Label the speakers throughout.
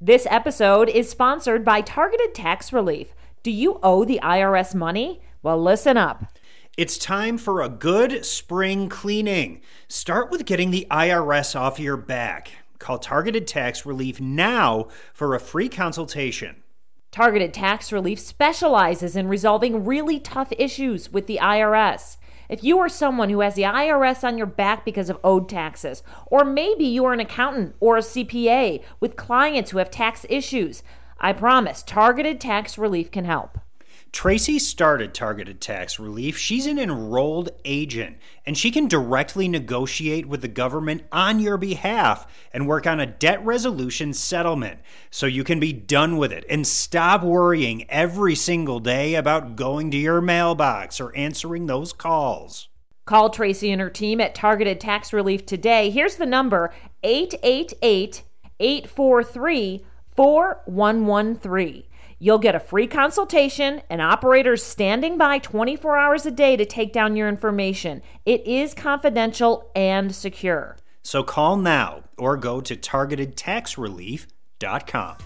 Speaker 1: This episode is sponsored by Targeted Tax Relief. Do you owe the IRS money? Well, listen up.
Speaker 2: It's time for a good spring cleaning. Start with getting the IRS off your back. Call Targeted Tax Relief now for a free consultation.
Speaker 1: Targeted Tax Relief specializes in resolving really tough issues with the IRS. If you are someone who has the IRS on your back because of owed taxes, or maybe you are an accountant or a CPA with clients who have tax issues, I promise Targeted Tax Relief can help.
Speaker 2: Tracy started Targeted Tax Relief. She's an enrolled agent, and she can directly negotiate with the government on your behalf and work on a debt resolution settlement so you can be done with it and stop worrying every single day about going to your mailbox or answering those calls.
Speaker 1: Call Tracy and her team at Targeted Tax Relief today. Here's the number 888 843 4113. You'll get a free consultation and operators standing by 24 hours a day to take down your information. It is confidential and secure.
Speaker 2: So call now or go to targetedtaxrelief.com.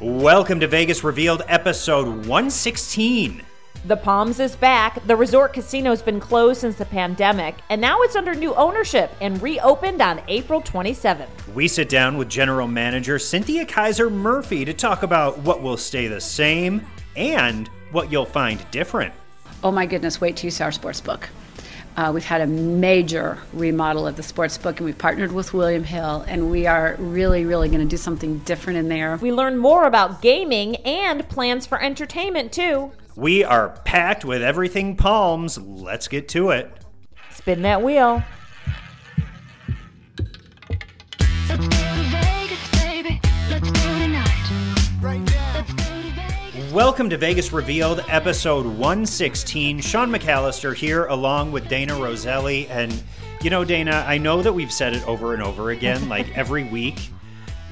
Speaker 2: Welcome to Vegas Revealed episode 116.
Speaker 1: The Palms is back. The resort casino's been closed since the pandemic, and now it's under new ownership and reopened on April 27th.
Speaker 2: We sit down with General Manager Cynthia Kiser Murphey to talk about what will stay the same and what you'll find different.
Speaker 3: Oh my goodness, wait till you see our sports book. Uh, we've had a major remodel of the sports book, and we've partnered with William Hill, and we are really, really going to do something different in there.
Speaker 1: We learn more about gaming and plans for entertainment, too.
Speaker 2: We are packed with everything palms. Let's get to it.
Speaker 1: Spin that wheel.
Speaker 4: Let's go to Vegas, baby. Let's go tonight. Let's go to Vegas.
Speaker 2: Welcome to Vegas Revealed, episode 116. Sean McAllister here, along with Dana Roselli. And, you know, Dana, I know that we've said it over and over again, like every week.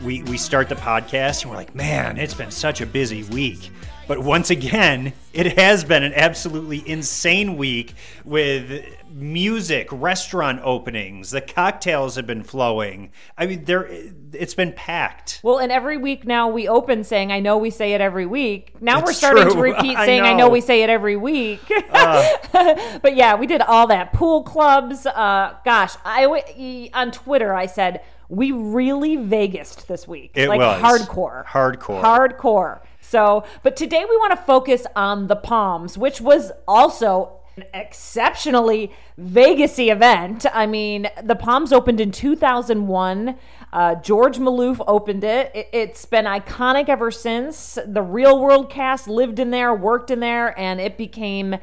Speaker 2: We, we start the podcast and we're like, man, it's been such a busy week. But once again, it has been an absolutely insane week with music, restaurant openings, the cocktails have been flowing. I mean, there it's been packed.
Speaker 1: Well, and every week now we open saying, I know we say it every week. Now we're starting to repeat saying, I know
Speaker 2: know. Uh.
Speaker 1: we say it every week. but yeah, we did all that. Pool clubs. Uh, gosh, I on Twitter, I said, we really Vegased this week.
Speaker 2: It
Speaker 1: like
Speaker 2: was.
Speaker 1: hardcore.
Speaker 2: Hardcore.
Speaker 1: Hardcore. So, but today we want to focus on the Palms, which was also an exceptionally Vegasy event. I mean, the Palms opened in 2001. Uh, George Maloof opened it. it. It's been iconic ever since. The real world cast lived in there, worked in there, and it became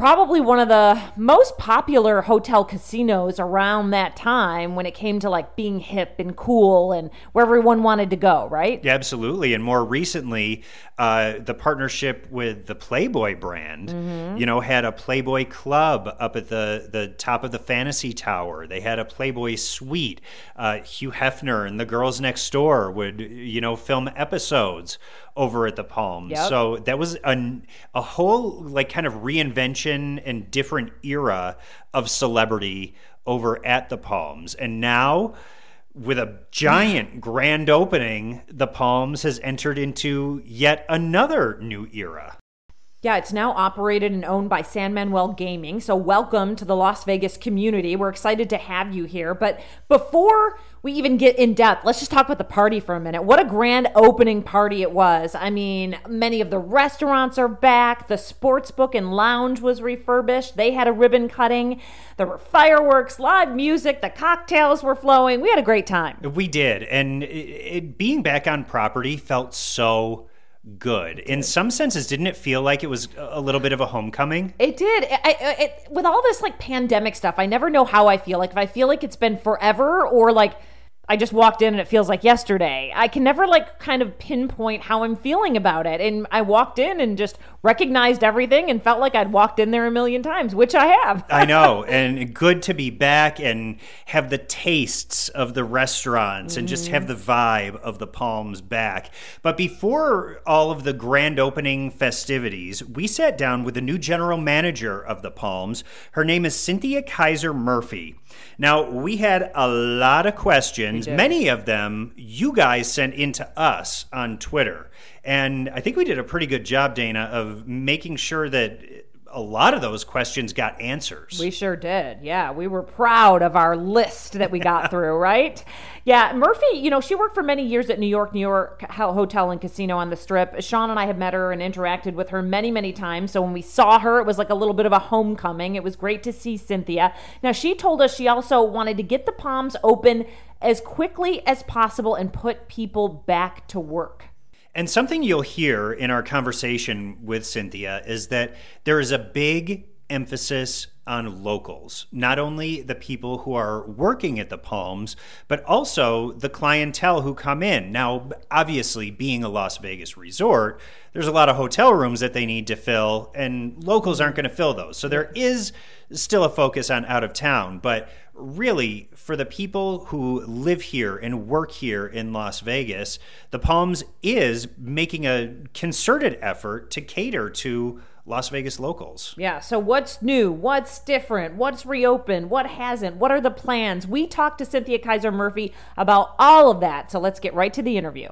Speaker 1: probably one of the most popular hotel casinos around that time when it came to like being hip and cool and where everyone wanted to go, right?
Speaker 2: Yeah, absolutely. And more recently, uh, the partnership with the Playboy brand, you know, had a Playboy club up at the, the top of the Fantasy Tower. They had a Playboy suite. Uh, Hugh Hefner and the girls next door would, you know, film episodes over at the Palms.
Speaker 1: Yep.
Speaker 2: So that was an, a whole, like, kind of reinvention and different era of celebrity over at the Palms. And now, with a giant grand opening, the Palms has entered into yet another new era.
Speaker 1: Yeah, it's now operated and owned by San Manuel Gaming. So, welcome to the Las Vegas community. We're excited to have you here. But before we even get in depth, let's just talk about the party for a minute. What a grand opening party it was. I mean, many of the restaurants are back. The sports book and lounge was refurbished. They had a ribbon cutting. There were fireworks, live music, the cocktails were flowing. We had a great time.
Speaker 2: We did, and it, it, being back on property felt so good. In some senses, didn't it feel like it was a little bit of a homecoming?
Speaker 1: It did. I, I, it, with all this like pandemic stuff, I never know how I feel. Like if I feel like it's been forever or like I just walked in and it feels like yesterday. I can never like kind of pinpoint how I'm feeling about it. And I walked in and just recognized everything and felt like I'd walked in there a million times, which I have.
Speaker 2: I know, and good to be back and have the tastes of the restaurants and just have mm-hmm. the vibe of the Palms back. But before all of the grand opening festivities, we sat down with the new general manager of the Palms. Her name is Cynthia Kiser Murphey. Now, we had a lot of questions. Many of them you guys sent into us on Twitter. And I think we did a pretty good job, Dana, of making sure that a lot of those questions got answers.
Speaker 1: We sure did. Yeah, we were proud of our list that we got through, right? Yeah, Murphey, you know, she worked for many years at New York, New York Hotel and Casino on the Strip. Sean and I have met her and interacted with her many, many times. So when we saw her, it was like a little bit of a homecoming. It was great to see Cynthia. Now, she told us she also wanted to get the Palms open as quickly as possible and put people back to work.
Speaker 2: And something you'll hear in our conversation with Cynthia is that there is a big emphasis on locals, not only the people who are working at the Palms, but also the clientele who come in. Now, obviously, being a Las Vegas resort, there's a lot of hotel rooms that they need to fill, and locals aren't going to fill those. So there is still a focus on out of town, but really, for the people who live here and work here in Las Vegas, the Palms is making a concerted effort to cater to Las Vegas locals.
Speaker 1: Yeah, so what's new? What's different? What's reopened? What hasn't? What are the plans? We talked to Cynthia Kiser Murphey about all of that. So let's get right to the interview.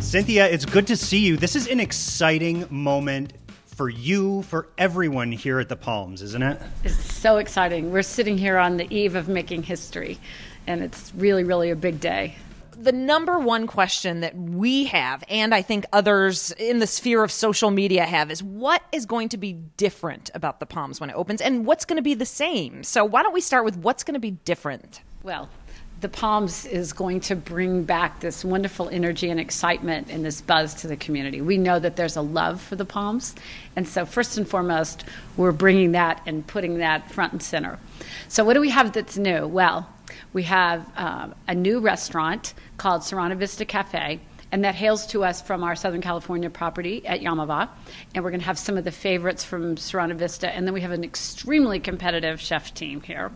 Speaker 2: Cynthia, it's good to see you. This is an exciting moment for you, for everyone here at the Palms, isn't it?
Speaker 3: It's so exciting. We're sitting here on the eve of making history, and it's really, really a big day.
Speaker 5: the number one question that we have, and I think others in the sphere of social media have, is what is going to be different about the Palms when it opens, and what's going to be the same? So why don't we start with what's going to be different?
Speaker 3: Well, the Palms is going to bring back this wonderful energy and excitement and this buzz to the community. We know that there's a love for the Palms, and so first and foremost, we're bringing that and putting that front and center. So, what do we have that's new? Well, we have um, a new restaurant called Serrano Vista Cafe, and that hails to us from our Southern California property at Yamava. And we're going to have some of the favorites from Serrano Vista, and then we have an extremely competitive chef team here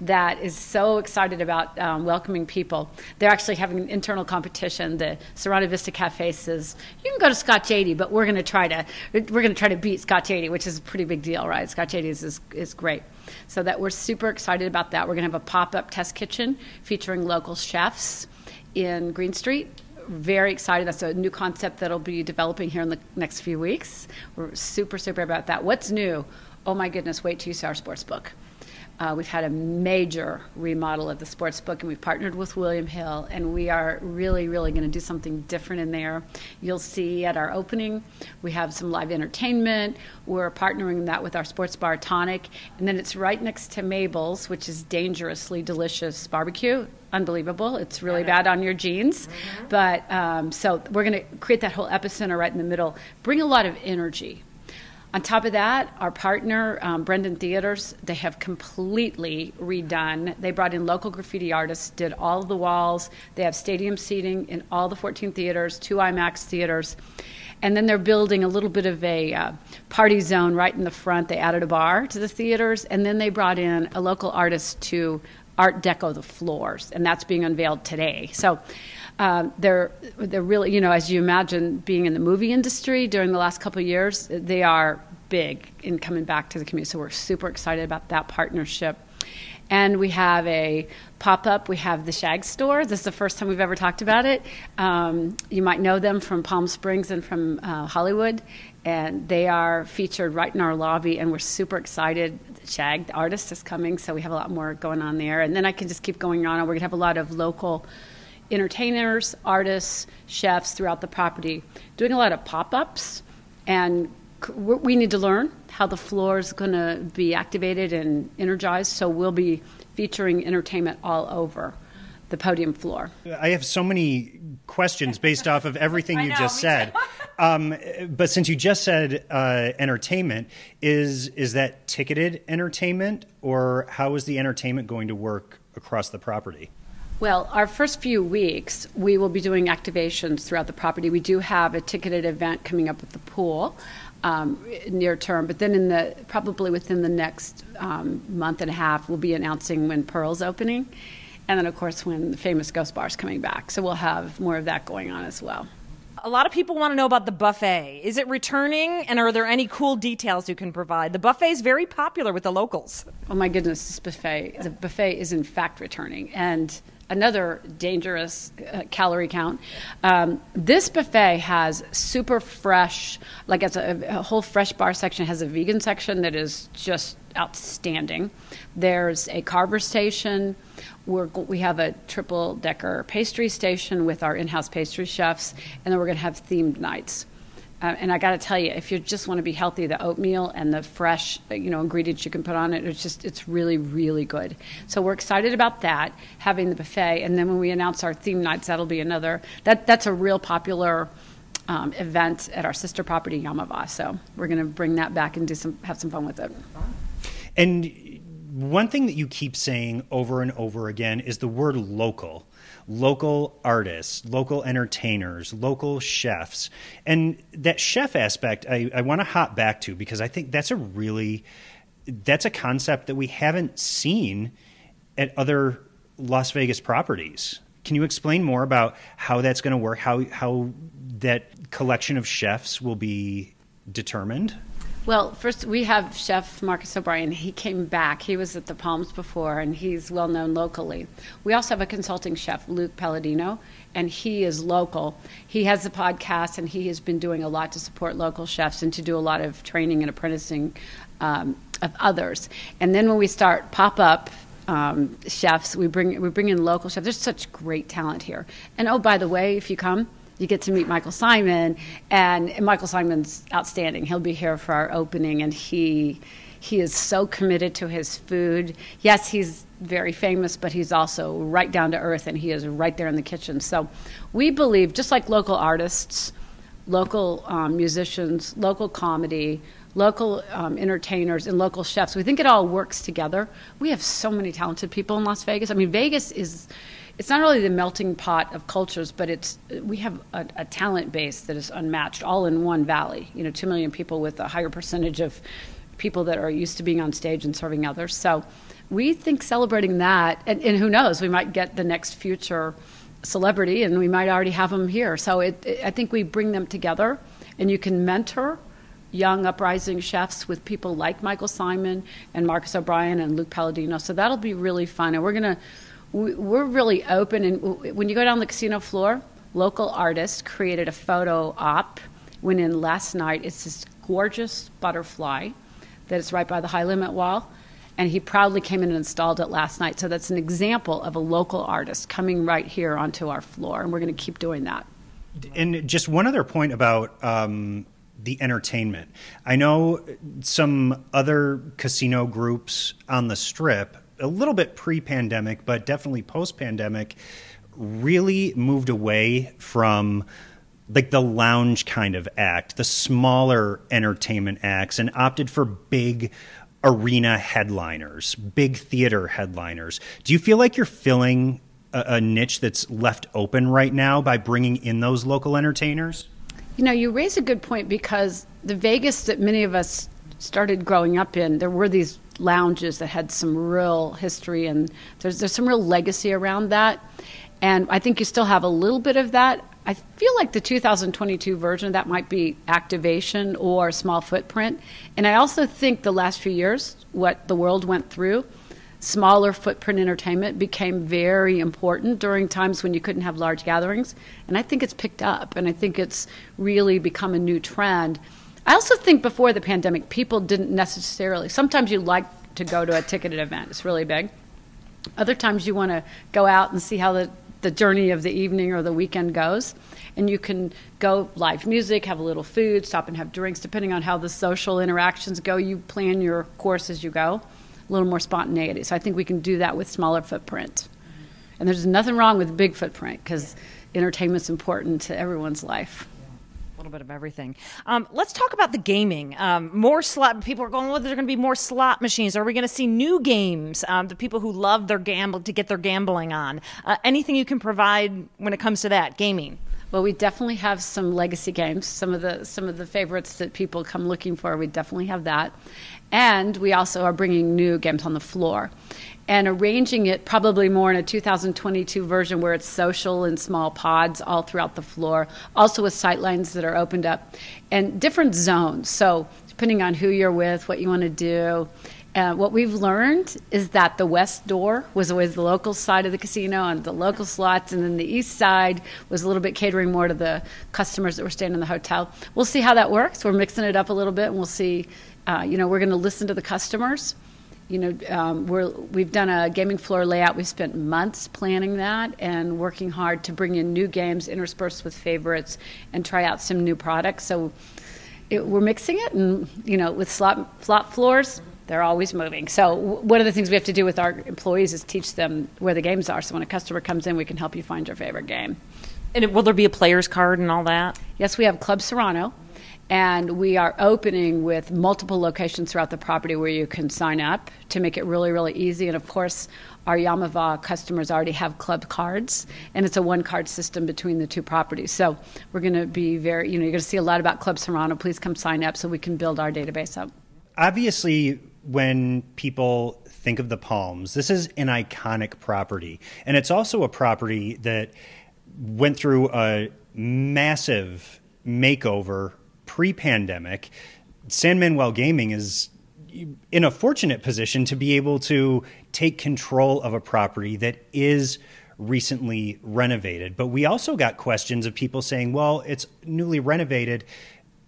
Speaker 3: that is so excited about um, welcoming people. They're actually having an internal competition. The Serrano Vista Cafe says you can go to Scotch 80, but we're going to try to we're going to try to beat Scotch 80, which is a pretty big deal, right? Scotch 80 is is, great. So that we're super excited about that. We're going to have a pop-up test kitchen featuring local chefs in Green Street. Very excited. That's a new concept that'll be developing here in the next few weeks. We're super, super about that. What's new? Oh my goodness, wait till you see our sports book. Uh, we've had a major remodel of the sports book, and we've partnered with William Hill, and we are really, really going to do something different in there. You'll see at our opening, we have some live entertainment. We're partnering that with our sports bar Tonic, and then it's right next to Mabel's, which is dangerously delicious barbecue. Unbelievable! It's really bad on your jeans, but um, so we're going to create that whole epicenter right in the middle. Bring a lot of energy. On top of that, our partner, um, Brenden Theaters, they have completely redone. They brought in local graffiti artists, did all of the walls. They have stadium seating in all the 14 theaters, two IMAX theaters. And then they're building a little bit of a uh, party zone right in the front. They added a bar to the theaters. And then they brought in a local artist to art deco the floors. And that's being unveiled today. So um, they're they're really you know as you imagine being in the movie industry during the last couple of years they are big in coming back to the community. So we're super excited about that partnership. And we have a pop-up. We have the shag store. This is the first time we've ever talked about it. Um, you might know them from palm springs and from uh, hollywood. And they are featured right in our lobby and we're super excited. Shag the artist is coming so we have a lot more going on there. And then i can just keep going on we're going to have a lot of local entertainers, artists, chefs throughout the property, doing a lot of pop ups. And we we need to learn how the floor is going to be activated and energized. So we'll be featuring entertainment all over the podium floor.
Speaker 2: I have so many questions based off of everything you just said. Um, but since you just said uh, entertainment, is is that ticketed entertainment, or how is the entertainment going to work across the property?
Speaker 3: Well, our first few weeks, we will be doing activations throughout the property. We do have a ticketed event coming up at the pool um, near term, but then in the probably within the next um, month and a half, we'll be announcing when Pearl's opening, and then of course when the famous Ghost Bar is coming back. So we'll have more of that going on as well.
Speaker 5: A lot of people want to know about the buffet. Is it returning, and are there any cool details you can provide? The buffet is very popular with the locals.
Speaker 3: Oh my goodness, this buffet. The buffet is in fact returning. And another dangerous uh, calorie count. Um, this buffet has super fresh, like it's a, a whole fresh bar section, has a vegan section that is just outstanding. There's a carver station. We're, we have a triple decker pastry station with our in house pastry chefs, and then we're going to have themed nights. Uh, and I got to tell you, if you just want to be healthy, the oatmeal and the fresh, uh, you know, ingredients you can put on it, it's just it's really really good. So we're excited about that, having the buffet, and then when we announce our theme nights, that'll be another. That that's a real popular um, event at our sister property Yamava. So we're going to bring that back and do some have some fun with it.
Speaker 2: And one thing that you keep saying over and over again is the word local. Local artists, local entertainers, local chefs. And that chef aspect, I, I want to hop back to because I think that's a really, that's a concept that we haven't seen at other Las Vegas properties. Can you explain more about how that's going to work? How how that collection of chefs will be determined?
Speaker 3: Well, first we have Chef Marcus O'Brien. He came back. He was at the Palms before, and he's well known locally. We also have a consulting chef, Luke Palladino, and he is local. He has a podcast, and he has been doing a lot to support local chefs and to do a lot of training and apprenticing um, of others. And then when we start pop up um, chefs, we bring we bring in local chefs. There's such great talent here. And oh, by the way, if you come you get to meet Michael Symon, and, Michael Symon's outstanding. He'll be here for our opening, and he he is so committed to his food. Yes, he's very famous, but he's also right down to earth, and he is right there in the kitchen. So we believe, just like local artists, local um, musicians, local comedy, local um, entertainers, and local chefs. We think it all works together. We have so many talented people in Las Vegas. I mean, Vegas is. It's not only the melting pot of cultures, but it's we have a, a talent base that is unmatched, all in one valley. You know, two million people with a higher percentage of people that are used to being on stage and serving others. So, we think celebrating that, and, and who knows, we might get the next future celebrity, and we might already have them here. So it, it, I think we bring them together, and you can mentor young uprising chefs with people like Michael Symon and Marcus O'Brien and Luke Palladino. So that'll be really fun, and we're gonna we're really open. And when you go down the casino floor, local artists created a photo op. Went in last night. It's this gorgeous butterfly that is right by the high limit wall and he proudly came in and installed it last night. So that's an example of a local artist coming right here onto our floor, and we're going to keep doing that.
Speaker 2: And just one other point about um, the entertainment. I know some other casino groups on the strip, a little bit pre pandemic, but definitely post pandemic, really moved away from like the lounge kind of act, the smaller entertainment acts, and opted for big arena headliners, big theater headliners. Do you feel like you're filling a, a, niche that's left open right now by bringing in those local entertainers?
Speaker 3: You know, you raise a good point because the Vegas that many of us started growing up in, there were these lounges that had some real history and there's there's some real legacy around that. And I think you still have a little bit of that. I feel like the 2022 version of that might be activation or small footprint. And I also think the last few years, what the world went through, smaller footprint entertainment became very important during times when you couldn't have large gatherings. And I think it's picked up, and I think it's really become a new trend. I also think before the pandemic, people didn't necessarily, sometimes you like to go to a ticketed event, it's really big. Other times you want to go out and see how the the journey of the evening or the weekend goes. And you can go live music, have a little food, stop and have drinks, depending on how the social interactions go. You plan your course as you go, a little more spontaneity. So I think we can do that with smaller footprint. And there's nothing wrong with big footprint because entertainment's important to everyone's life
Speaker 5: little bit of everything. Um, let's talk about the gaming. Um, more slot. People are going. Well, there's going to be more slot machines. Are we going to see new games? Um, the people who love their gamble to get their gambling on. Uh, anything you can provide when it comes to that gaming.
Speaker 3: Well, we definitely have some legacy games. Some of the some of the favorites that people come looking for. We definitely have that, and we also are bringing new games on the floor. And arranging it probably more in a 2022 version where it's social in small pods all throughout the floor, also with sight lines that are opened up and different zones. So, depending on who you're with, what you want to do. Uh, what we've learned is that the west door was always the local side of the casino and the local slots, and then the east side was a little bit catering more to the customers that were staying in the hotel. We'll see how that works. We're mixing it up a little bit, and we'll see. Uh, you know, we're going to listen to the customers. You know, um, we're, we've done a gaming floor layout. We've spent months planning that and working hard to bring in new games interspersed with favorites and try out some new products. So it, we're mixing it, and you know, with slot flop floors, they're always moving. So w- one of the things we have to do with our employees is teach them where the games are. So when a customer comes in, we can help you find your favorite game.
Speaker 5: And it- will there be a player's card and all that?
Speaker 3: Yes, we have Club Serrano, and we are opening with multiple locations throughout the property where you can sign up to make it really, really easy. And of course, our Yamava customers already have club cards, and it's a one card system between the two properties. So we're going to be very, you know, you're going to see a lot about Club Serrano. Please come sign up so we can build our database up.
Speaker 2: obviously when people think of the palms this is an iconic property and it's also a property that went through a massive makeover pre-pandemic san manuel gaming is in a fortunate position to be able to take control of a property that is recently renovated. But we also got questions of people saying well it's newly renovated.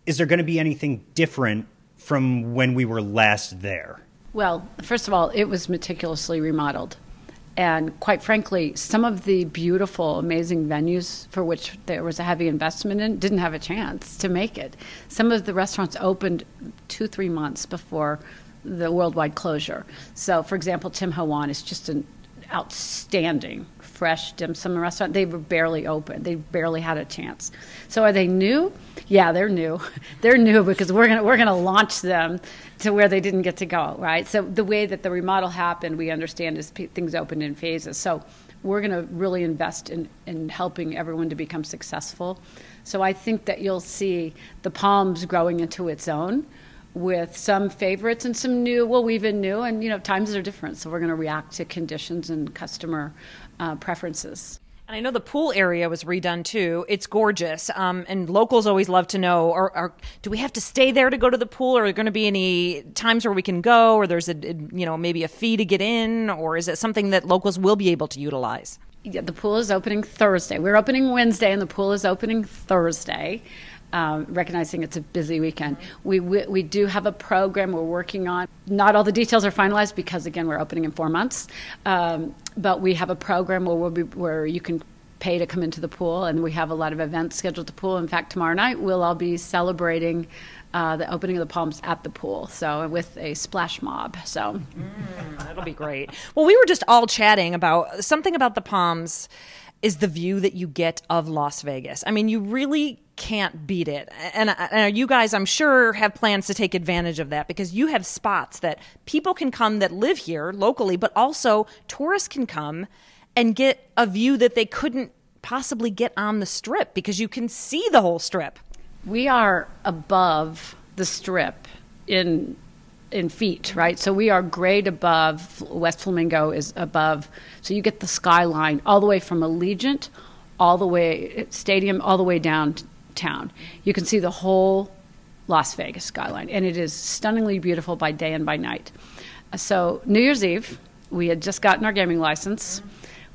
Speaker 2: Is there going to be anything different from when we were last there?
Speaker 3: Well, first of all, it was meticulously remodeled. And quite frankly, some of the beautiful, amazing venues for which there was a heavy investment in didn't have a chance to make it. Some of the restaurants opened two, three months before the worldwide closure. So, for example, Tim Ho Wan is just an outstanding fresh dim sum restaurant. They were barely open. They barely had a chance. So are they new? Yeah, they're new. they're new because we're gonna we're gonna launch them to where they didn't get to go. Right. So the way that the remodel happened, we understand is p- things open in phases. So we're going to really invest in, in helping everyone to become successful. So I think that you'll see the Palms growing into its own with some favorites and some new. Well, weave in new, and you know times are different, so we're going to react to conditions and customer uh, preferences.
Speaker 5: And I know the pool area was redone too. It's gorgeous. Um, and locals always love to know, or, or do we have to stay there to go to the pool? Or are there going to be any times where we can go, or there's a, you know, maybe a fee to get in, or is it something that locals will be able to utilize?
Speaker 3: Yeah, the pool is opening Thursday. We're opening Wednesday, and the pool is opening Thursday. Um, recognizing it's a busy weekend, we, we we do have a program we're working on. Not all the details are finalized because again we're opening in four months, um, but we have a program where we'll be, where you can pay to come into the pool, and we have a lot of events scheduled at the pool. In fact, tomorrow night we'll all be celebrating uh, the opening of the palms at the pool, so with a splash mob. So.
Speaker 5: That'll be great. Well, we were just all chatting about something about the Palms is the view that you get of Las Vegas. I mean, you really can't beat it. And, and you guys, I'm sure, have plans to take advantage of that because you have spots that people can come that live here locally, but also tourists can come and get a view that they couldn't possibly get on the strip because you can see the whole strip.
Speaker 3: we are above the strip in in feet, right? So we are grade above. West Flamingo is above. So you get the skyline all the way from Allegiant, all the way stadium, all the way downtown. You can see the whole Las Vegas skyline, and it is stunningly beautiful by day and by night. So New Year's Eve, we had just gotten our gaming license.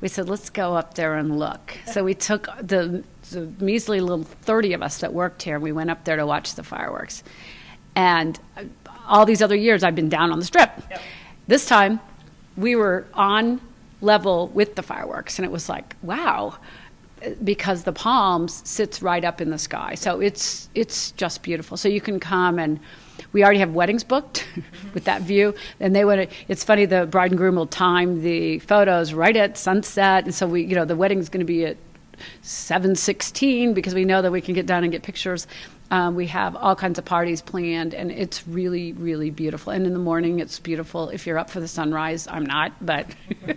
Speaker 3: We said, let's go up there and look. So we took the, the measly little 30 of us that worked here, and we went up there to watch the fireworks. And all these other years, I've been down on the strip. This time, we were on level with the fireworks, and it was like, wow, because the Palms sits right up in the sky. So it's it's just beautiful. So you can come and we already have weddings booked with that view. And they would. It's funny. The bride and groom will time the photos right at sunset, and so we, you know, the wedding's going to be at seven sixteen because we know that we can get down and get pictures. Um, we have all kinds of parties planned, and it's really, really beautiful. And in the morning, it's beautiful. If you're up for the sunrise, I'm not, but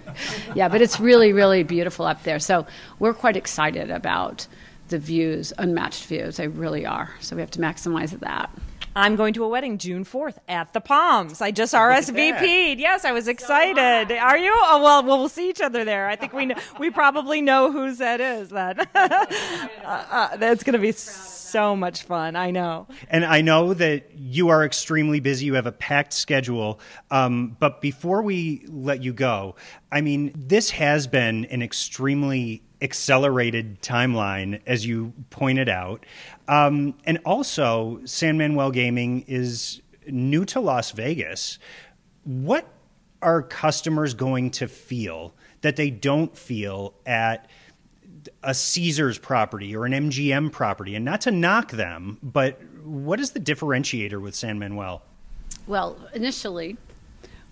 Speaker 3: yeah, but it's really, really beautiful up there. So we're quite excited about the views, unmatched views. They really are. So we have to maximize that.
Speaker 5: I'm going to a wedding June 4th at the Palms. I just RSVP'd. Yes, I was excited. Are you? Oh, well, well, we'll see each other there. I think we know, we probably know whose that is. Then uh, uh, that's going to be so much fun. I know.
Speaker 2: And I know that you are extremely busy. You have a packed schedule. Um, but before we let you go, I mean, this has been an extremely accelerated timeline, as you pointed out. Um, and also, San Manuel Gaming is new to Las Vegas. What are customers going to feel that they don't feel at a Caesars property or an MGM property? And not to knock them, but what is the differentiator with San Manuel?
Speaker 3: Well, initially,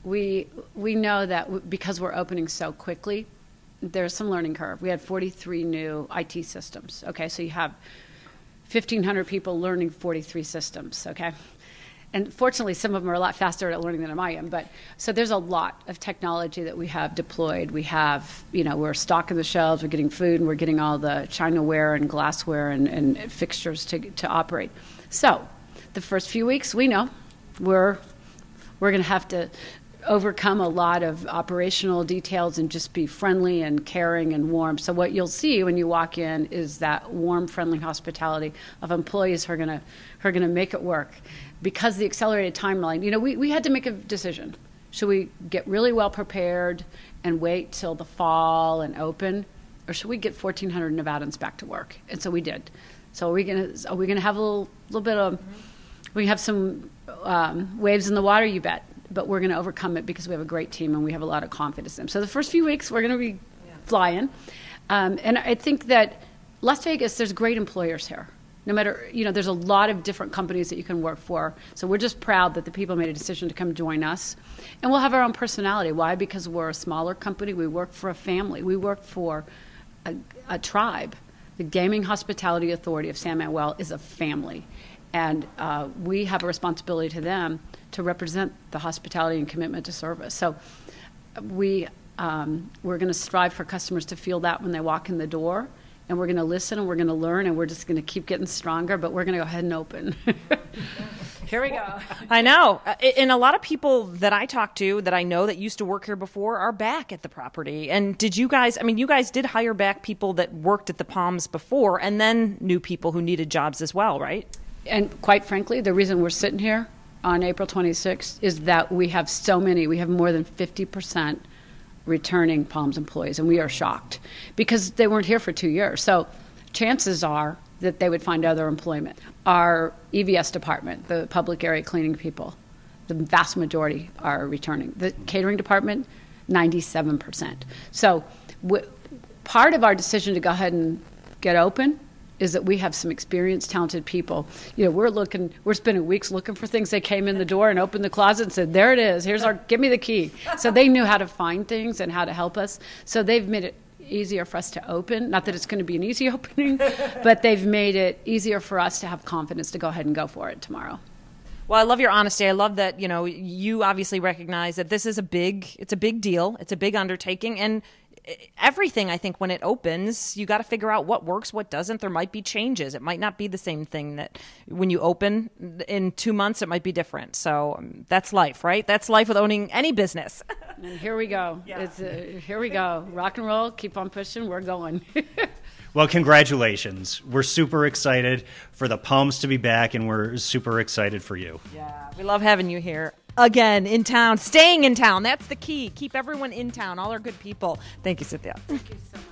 Speaker 3: we we know that because we're opening so quickly, there's some learning curve. We had 43 new IT systems. Okay, so you have 1,500 people learning 43 systems. Okay, and fortunately, some of them are a lot faster at learning than I am. But so there's a lot of technology that we have deployed. We have, you know, we're stocking the shelves, we're getting food, and we're getting all the chinaware and glassware and, and fixtures to to operate. So the first few weeks, we know we're we're going to have to overcome a lot of operational details and just be friendly and caring and warm. So what you'll see when you walk in is that warm, friendly hospitality of employees who are to who are to make it work. Because the accelerated timeline, you know, we, we had to make a decision. Should we get really well prepared and wait till the fall and open, or should we get 1,400 Nevadans back to work? And so we did. So are we to are we to have a little little bit of we have some um, waves in the water, you bet. But we're going to overcome it because we have a great team and we have a lot of confidence in them. So the first few weeks, we're going to be flying. Um, and I think that Las Vegas, there's great employers here. No matter, you know, there's a lot of different companies that you can work for. So we're just proud that the people made a decision to come join us. And we'll have our own personality. Why? Because we're a smaller company. We work for a family. We work for a, a tribe. The Gaming Hospitality Authority of San Manuel is a family and uh, we have a responsibility to them to represent the hospitality and commitment to service. So we um, we're going to strive for customers to feel that when they walk in the door, and we're going to listen and we're going to learn and we're just going to keep getting stronger. But we're going to go ahead and open. Here we go.
Speaker 5: I know. Uh, And a lot of people that I talk to that I know that used to work here before are back at the property. And did you guys, I mean, you guys did hire back people that worked at the Palms before and then new people who needed jobs as well, right?
Speaker 3: And quite frankly, the reason we're sitting here on April 26th is that we have so many. We have more than 50% returning Palms employees, and we are shocked because they weren't here for two years. So chances are that they would find other employment. Our EVS department, the public area cleaning people, the vast majority are returning. The catering department, 97%. So w- part of our decision to go ahead and get open is that we have some experienced, talented people. You know, we're looking, we're spending weeks looking for things. They came in the door and opened the closet and said, "There it is. Here's our, give me the key." So they knew how to find things and how to help us. So they've made it easier for us to open. Not that it's going to be an easy opening, but they've made it easier for us to have confidence to go ahead and go for it tomorrow.
Speaker 5: Well, I love your honesty. I love that, you know, you obviously recognize that this is a big it's a big deal. It's a big undertaking and everything I think when it opens, you got to figure out what works, what doesn't. There might be changes. It might not be the same thing that when you open in 2 months it might be different. So, um, that's life, right? That's life with owning any business.
Speaker 3: And here we go. It's uh, here we go. Rock and roll. Keep on pushing. We're going.
Speaker 2: Well, congratulations. We're super excited for the Palms to be back, and we're super excited for you.
Speaker 5: Yeah, we love having you here again in town, staying in town. That's the key. Keep everyone in town. All our good people. Thank you, Cynthia. Thank you so much.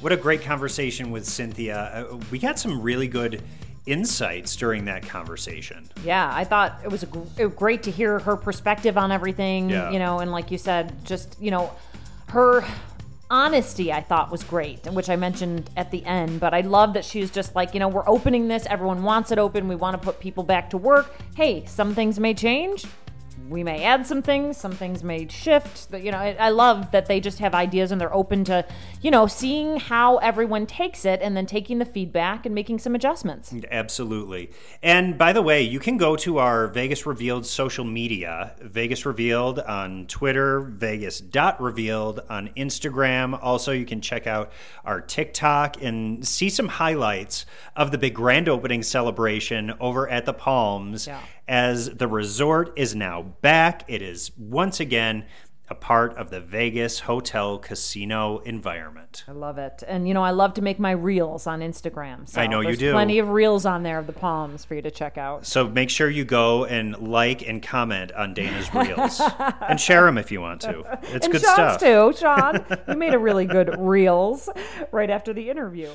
Speaker 2: What a great conversation with Cynthia. Uh, we got some really good insights during that conversation.
Speaker 1: Yeah, I thought it was a gr- it was great to hear her perspective on everything,
Speaker 2: Yeah.
Speaker 1: you know, and like you said, just, you know, her honesty I thought was great, which I mentioned at the end, but I love that she was just like, you know, we're opening this, everyone wants it open, we want to put people back to work. Hey, some things may change. We may add some things, some things may shift. But, You know, I, I love that they just have ideas and they're open to, you know, seeing how everyone takes it and then taking the feedback and making some adjustments.
Speaker 2: Absolutely. And by the way, you can go to our Vegas Revealed social media, Vegas Revealed on Twitter, Vegas.revealed on Instagram. Also, you can check out our TikTok and see some highlights of the big grand opening celebration over at the Palms.
Speaker 1: Yeah.
Speaker 2: as the resort is now back. It is once again a part of the Vegas hotel casino environment.
Speaker 1: I love it. And you know, I love to make my reels on Instagram. So
Speaker 2: I know you do.
Speaker 1: Plenty of reels on there of the palms for you to check out.
Speaker 2: So make sure you go and like and comment on Dana's reels and share them if you want to. It's
Speaker 1: and
Speaker 2: good
Speaker 1: Sean's
Speaker 2: stuff.
Speaker 1: too. Sean, you made a really good reels right after the interview.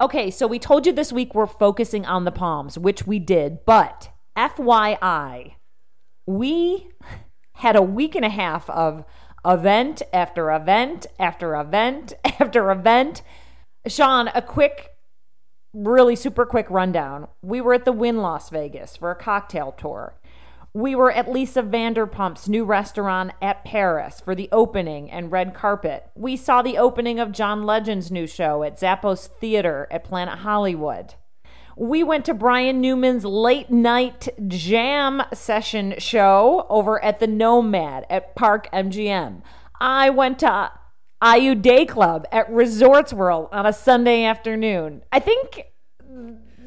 Speaker 1: Okay, so we told you this week we're focusing on the palms, which we did, but FYI, we had a week and a half of event after event after event after event. Sean, a quick, really super quick rundown. We were at the Wynn Las Vegas for a cocktail tour. We were at Lisa Vanderpump's new restaurant at Paris for the opening and red carpet. We saw the opening of John Legend's new show at Zappos Theater at Planet Hollywood. We went to Brian Newman's late night jam session show over at the Nomad at Park MGM. I went to Ayu Day Club at Resorts World on a Sunday afternoon. I think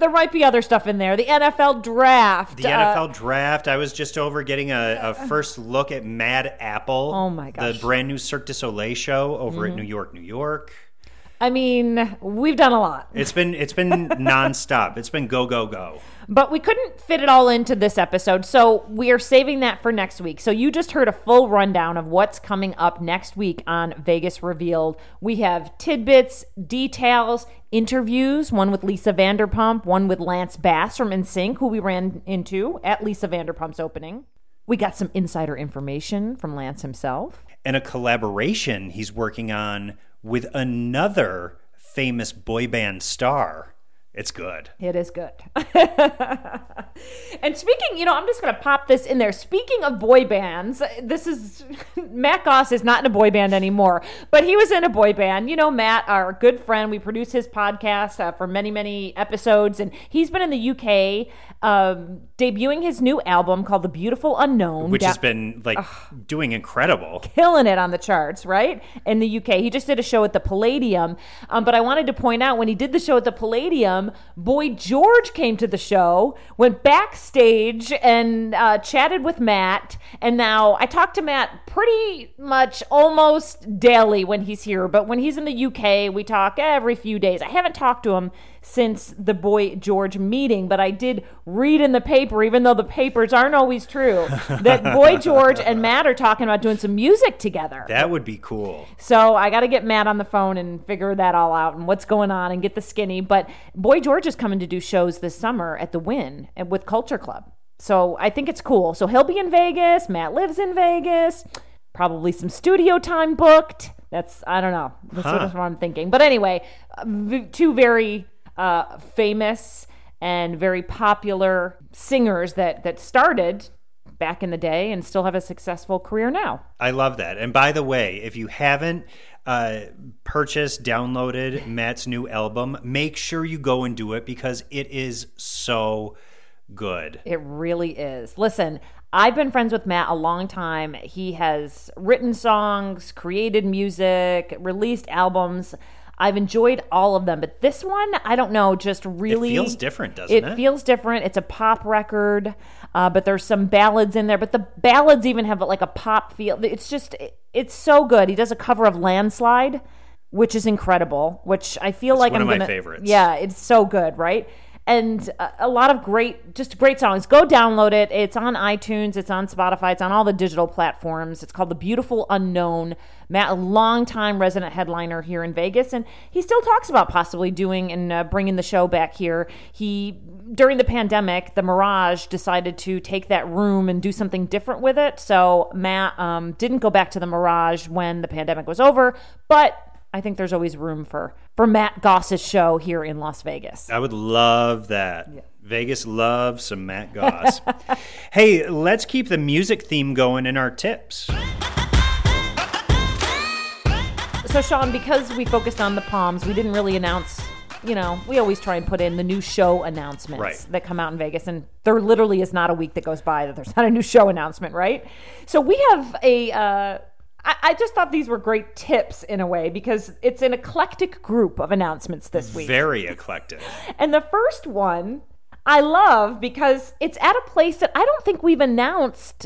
Speaker 1: there might be other stuff in there. The NFL draft.
Speaker 2: The
Speaker 1: uh,
Speaker 2: NFL draft. I was just over getting a, a first look at Mad Apple.
Speaker 1: Oh my gosh. Mm-hmm.
Speaker 2: The brand new Cirque du Soleil show over at New York, New York.
Speaker 1: I mean, we've done a lot.
Speaker 2: It's been it's been nonstop. It's been go go go.
Speaker 1: But we couldn't fit it all into this episode, so we are saving that for next week. So you just heard a full rundown of what's coming up next week on Vegas Revealed. We have tidbits, details, interviews, one with Lisa Vanderpump, one with Lance Bass from NSYNC, who we ran into at Lisa Vanderpump's opening. We got some insider information from Lance himself.
Speaker 2: And a collaboration he's working on with another famous boy band star. It's good.
Speaker 1: It is good. and speaking, you know, I'm just going to pop this in there. Speaking of boy bands, this is Matt Goss is not in a boy band anymore, but he was in a boy band. You know, Matt, our good friend, we produce his podcast uh, for many, many episodes, and he's been in the UK um, debuting his new album called The Beautiful Unknown.
Speaker 2: Which
Speaker 1: Da-
Speaker 2: has been like doing incredible.
Speaker 1: killing it on the charts, right? In the UK. He just did a show at the Palladium. Um, but I wanted to point out when he did the show at the Palladium, Boy George came to the show, went backstage and uh, chatted with Matt. And now I talk to Matt pretty much almost daily when he's here. But when he's in the UK, we talk every few days. I haven't talked to him since the Boy George meeting, but I did read in the paper, even though the papers aren't always true, that Boy George and Matt are talking about doing some music together.
Speaker 2: That would be cool.
Speaker 1: So I got to get Matt on the phone and figure that all out and what's going on and get the skinny. But Boy George is coming to do shows this summer at the Wynn and with Culture Club. So I think it's cool. So he'll be in Vegas. Matt lives in Vegas. Probably some studio time booked. That's I don't know. That's
Speaker 2: Huh.
Speaker 1: what I'm thinking. But anyway, uh, two very uh, famous and very popular singers that that started back in the day and still have a successful career now.
Speaker 2: I love that. And by the way, if you haven't uh, purchased, downloaded Matt's new album, make sure you go and do it because it is so good.
Speaker 1: It really is. Listen, I've been friends with Matt a long time. He has written songs, created music, released albums. I've enjoyed all of them, but this one, I don't know, just really it
Speaker 2: feels different, doesn't it?
Speaker 1: It feels different. It's a pop record, uh, but there's some ballads in there. But the ballads even have like a pop feel. It's just, it's so good. He does a cover of Landslide, which is incredible. Which I feel like
Speaker 2: one
Speaker 1: I'm
Speaker 2: of my
Speaker 1: gonna,
Speaker 2: favorites.
Speaker 1: Yeah, it's so good, right? And a, lot of great, just great songs. Go download it. It's on iTunes. It's on Spotify. It's on all the digital platforms. It's called The Beautiful Unknown. Matt, a longtime resident headliner here in Vegas, and he still talks about possibly doing and uh, bringing the show back here. He during the pandemic, the Mirage decided to take that room and do something different with it. So Matt um, didn't go back to the Mirage when the pandemic was over, but I think there's always room for for Matt Goss's show here in Las Vegas.
Speaker 2: I would love that. Vegas loves some Matt Goss. hey, let's keep the music theme going in our tips.
Speaker 1: So Sean, because we focused on the Palms, we didn't really announce. You know, we always try and put in the new show announcements
Speaker 2: Right.
Speaker 1: that come out in Vegas, and there literally is not a week that goes by that there's not a new show announcement, right? So we have a. Uh, I, I just thought these were great tips in a way because it's an eclectic group of announcements this week.
Speaker 2: Very eclectic.
Speaker 1: And the first one, I love because it's at a place that I don't think we've announced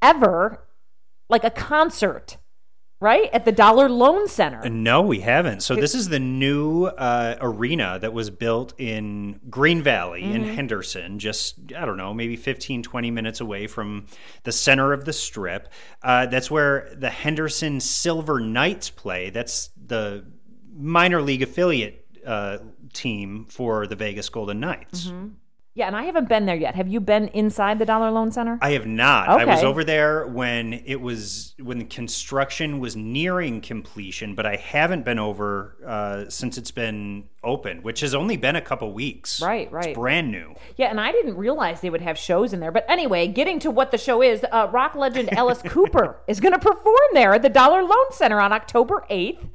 Speaker 1: ever, like a concert, right? At the Dollar Loan Center.
Speaker 2: No, we haven't. So this is the new uh, arena that was built in Green Valley in Henderson, just, I don't know, maybe 15, 20 minutes away from the center of the strip. Uh, that's where the Henderson Silver Knights play. That's the minor league affiliate uh, team for the Vegas Golden Knights.
Speaker 1: Yeah, and I haven't been there yet. Have you been inside the Dollar Loan Center?
Speaker 2: I have not. Okay. I was over there when it was when the construction was nearing completion, but I haven't been over uh, since it's been open, which has only been a couple weeks.
Speaker 1: Right, right.
Speaker 2: It's brand new.
Speaker 1: Yeah, and I didn't realize they would have shows in there. But anyway, getting to what the show is, uh, rock legend Alice Cooper is going to perform there at the Dollar Loan Center on October 8th.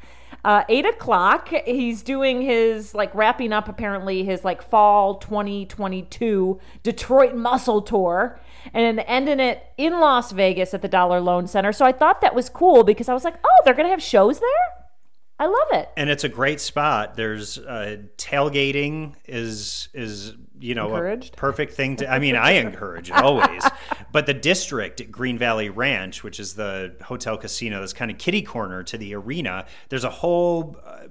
Speaker 1: Uh, eight o'clock. He's doing his like wrapping up apparently his like fall 2022 Detroit Muscle Tour, and ending it in Las Vegas at the Dollar Loan Center. So I thought that was cool because I was like, oh, they're gonna have shows there. I love it.
Speaker 2: And it's a great spot. There's uh, tailgating is is you know
Speaker 1: Encouraged?
Speaker 2: a perfect thing to. I mean, I encourage it always. But the district at Green Valley Ranch, which is the hotel casino that's kind of kitty corner to the arena, there's a whole uh,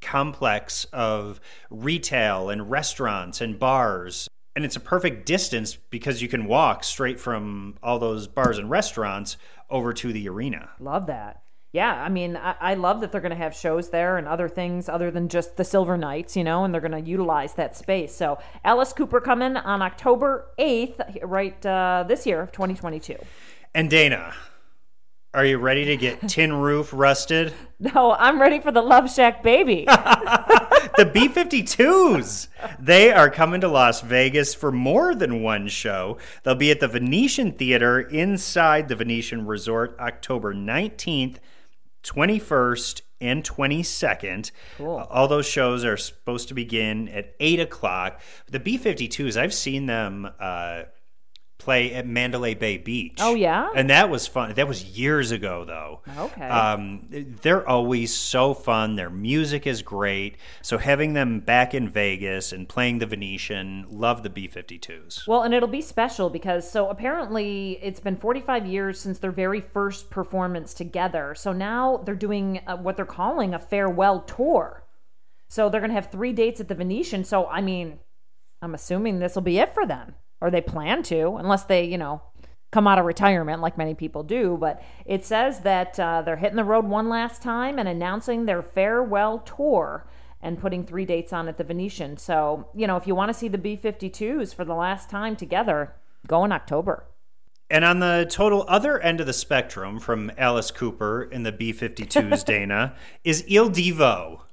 Speaker 2: complex of retail and restaurants and bars. And it's a perfect distance because you can walk straight from all those bars and restaurants over to the arena.
Speaker 1: Love that. Yeah, I mean, I, I love that they're going to have shows there and other things other than just the Silver Knights, you know, and they're going to utilize that space. So, Alice Cooper coming on October 8th, right uh, this year of 2022.
Speaker 2: And Dana, are you ready to get tin roof rusted?
Speaker 1: No, I'm ready for the Love Shack baby.
Speaker 2: The B 52s! They are coming to Las Vegas for more than one show. They'll be at the Venetian Theater inside the Venetian Resort October 19th, 21st, and 22nd. All those shows are supposed to begin at 8 o'clock. The B 52s, I've seen them. Uh, play at Mandalay Bay Beach.
Speaker 1: Oh, yeah?
Speaker 2: And that was fun. That was years ago though.
Speaker 1: Okay.
Speaker 2: Um, they're always so fun. Their music is great. So having them back in Vegas and playing the Venetian, love the B52s.
Speaker 1: Well, and it'll be special because so apparently it's been 45 years since their very first performance together. So now they're doing what they're calling a farewell tour. So they're going to have three dates at the Venetian. So, I mean, I'm assuming this will be it for them, or they plan to, unless they, you know, come out of retirement like many people do. But it says that uh, they're hitting the road one last time and announcing their farewell tour and putting three dates on at the Venetian. So, you know, if you want to see the B 52s for the last time together, go in October.
Speaker 2: And on the total other end of the spectrum from Alice Cooper in the B52s, Dana, is Il Divo.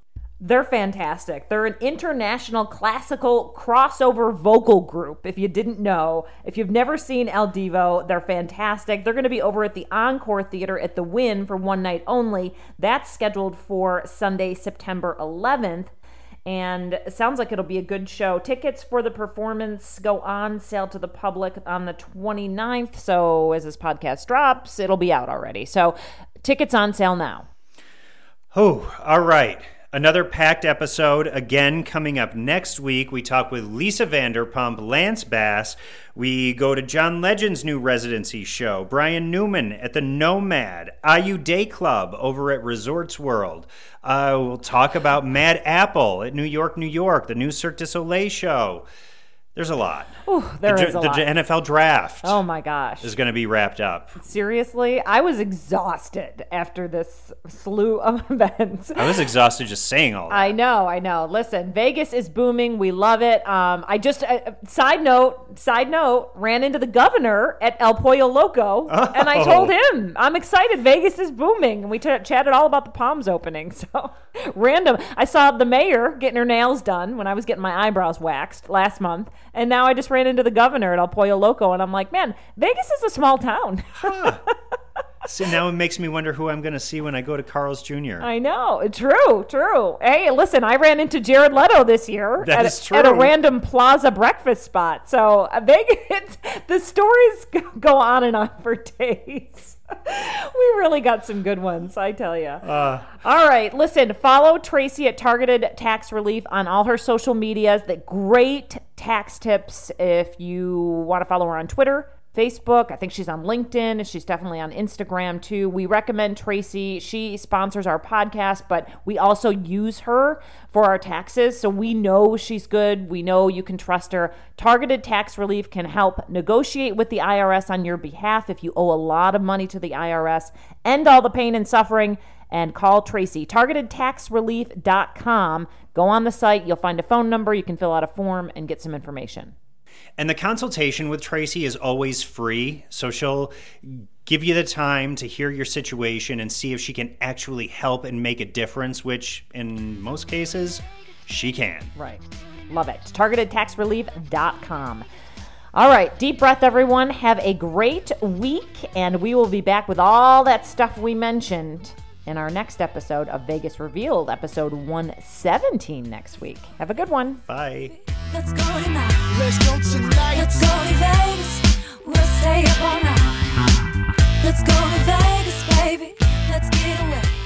Speaker 1: They're fantastic. They're an international classical crossover vocal group. If you didn't know, if you've never seen Il Divo, they're fantastic. They're going to be over at the Encore Theater at the Wynn for one night only. That's scheduled for Sunday, September 11th. And sounds like it'll be a good show. Tickets for the performance go on sale to the public on the 29th. So as this podcast drops, it'll be out already. So tickets on sale now.
Speaker 2: Oh, all right. Another packed episode again coming up next week. We talk with Lisa Vanderpump, Lance Bass. We go to John Legend's new residency show, Brian Newman at the Nomad, Ayu Day Club over at Resorts World. Uh, we'll talk about Mad Apple at New York, New York, the new Cirque du Soleil show. There's a lot.
Speaker 1: There
Speaker 2: the,
Speaker 1: is a
Speaker 2: the
Speaker 1: lot.
Speaker 2: NFL draft
Speaker 1: Oh my gosh.
Speaker 2: is going to be wrapped up.
Speaker 1: Seriously, I was exhausted after this slew of events.
Speaker 2: I was exhausted just saying all that.
Speaker 1: I know, I know. Listen, Vegas is booming. We love it. Um, I just uh, side note, side note, ran into the governor at El Pollo Loco, and I told
Speaker 2: Oh.
Speaker 1: him I'm excited. Vegas is booming, and we t- chatted all about the Palms opening. So random. I saw the mayor getting her nails done when I was getting my eyebrows waxed last month, and now I just ran into the governor at El Pollo Loco, and I'm like, man, Vegas is a small town.
Speaker 2: So now it makes me wonder who I'm going to see when I go to Carl's Jr.
Speaker 1: I know. True, true. Hey, listen, I ran into Jared Leto this year
Speaker 2: That
Speaker 1: at, at a random plaza breakfast spot. So uh, Vegas, the stories go on and on for days. we really got some good ones, I tell you.
Speaker 2: Uh.
Speaker 1: all right, listen, follow Tracy at Targeted Tax Relief on all her social medias. That great tax tips if you want to follow her on Twitter. Facebook. I think she's on LinkedIn. She's definitely on Instagram too. We recommend Tracy. She sponsors our podcast, but we also use her for our taxes. So we know she's good. We know you can trust her. Targeted Tax Relief can help negotiate with the IRS on your behalf if you owe a lot of money to the IRS. End all the pain and suffering and call Tracy. TargetedTaxRelief.com. Go on the site. You'll find a phone number. You can fill out a form and get some information.
Speaker 2: And the consultation with Tracy is always free. So she'll give you the time to hear your situation and see if she can actually help and make a difference, which in most cases, she can.
Speaker 1: Right. Love it. TargetedTaxRelief.com. All right, deep breath, everyone. Have a great week, and we will be back with all that stuff we mentioned in our next episode of Vegas Revealed, episode 117 next week. Have a good one.
Speaker 2: Bye.
Speaker 4: Let's go tonight. Let's go tonight. Let's go to Vegas. We'll stay up all night. Let's go to Vegas, baby. Let's get away.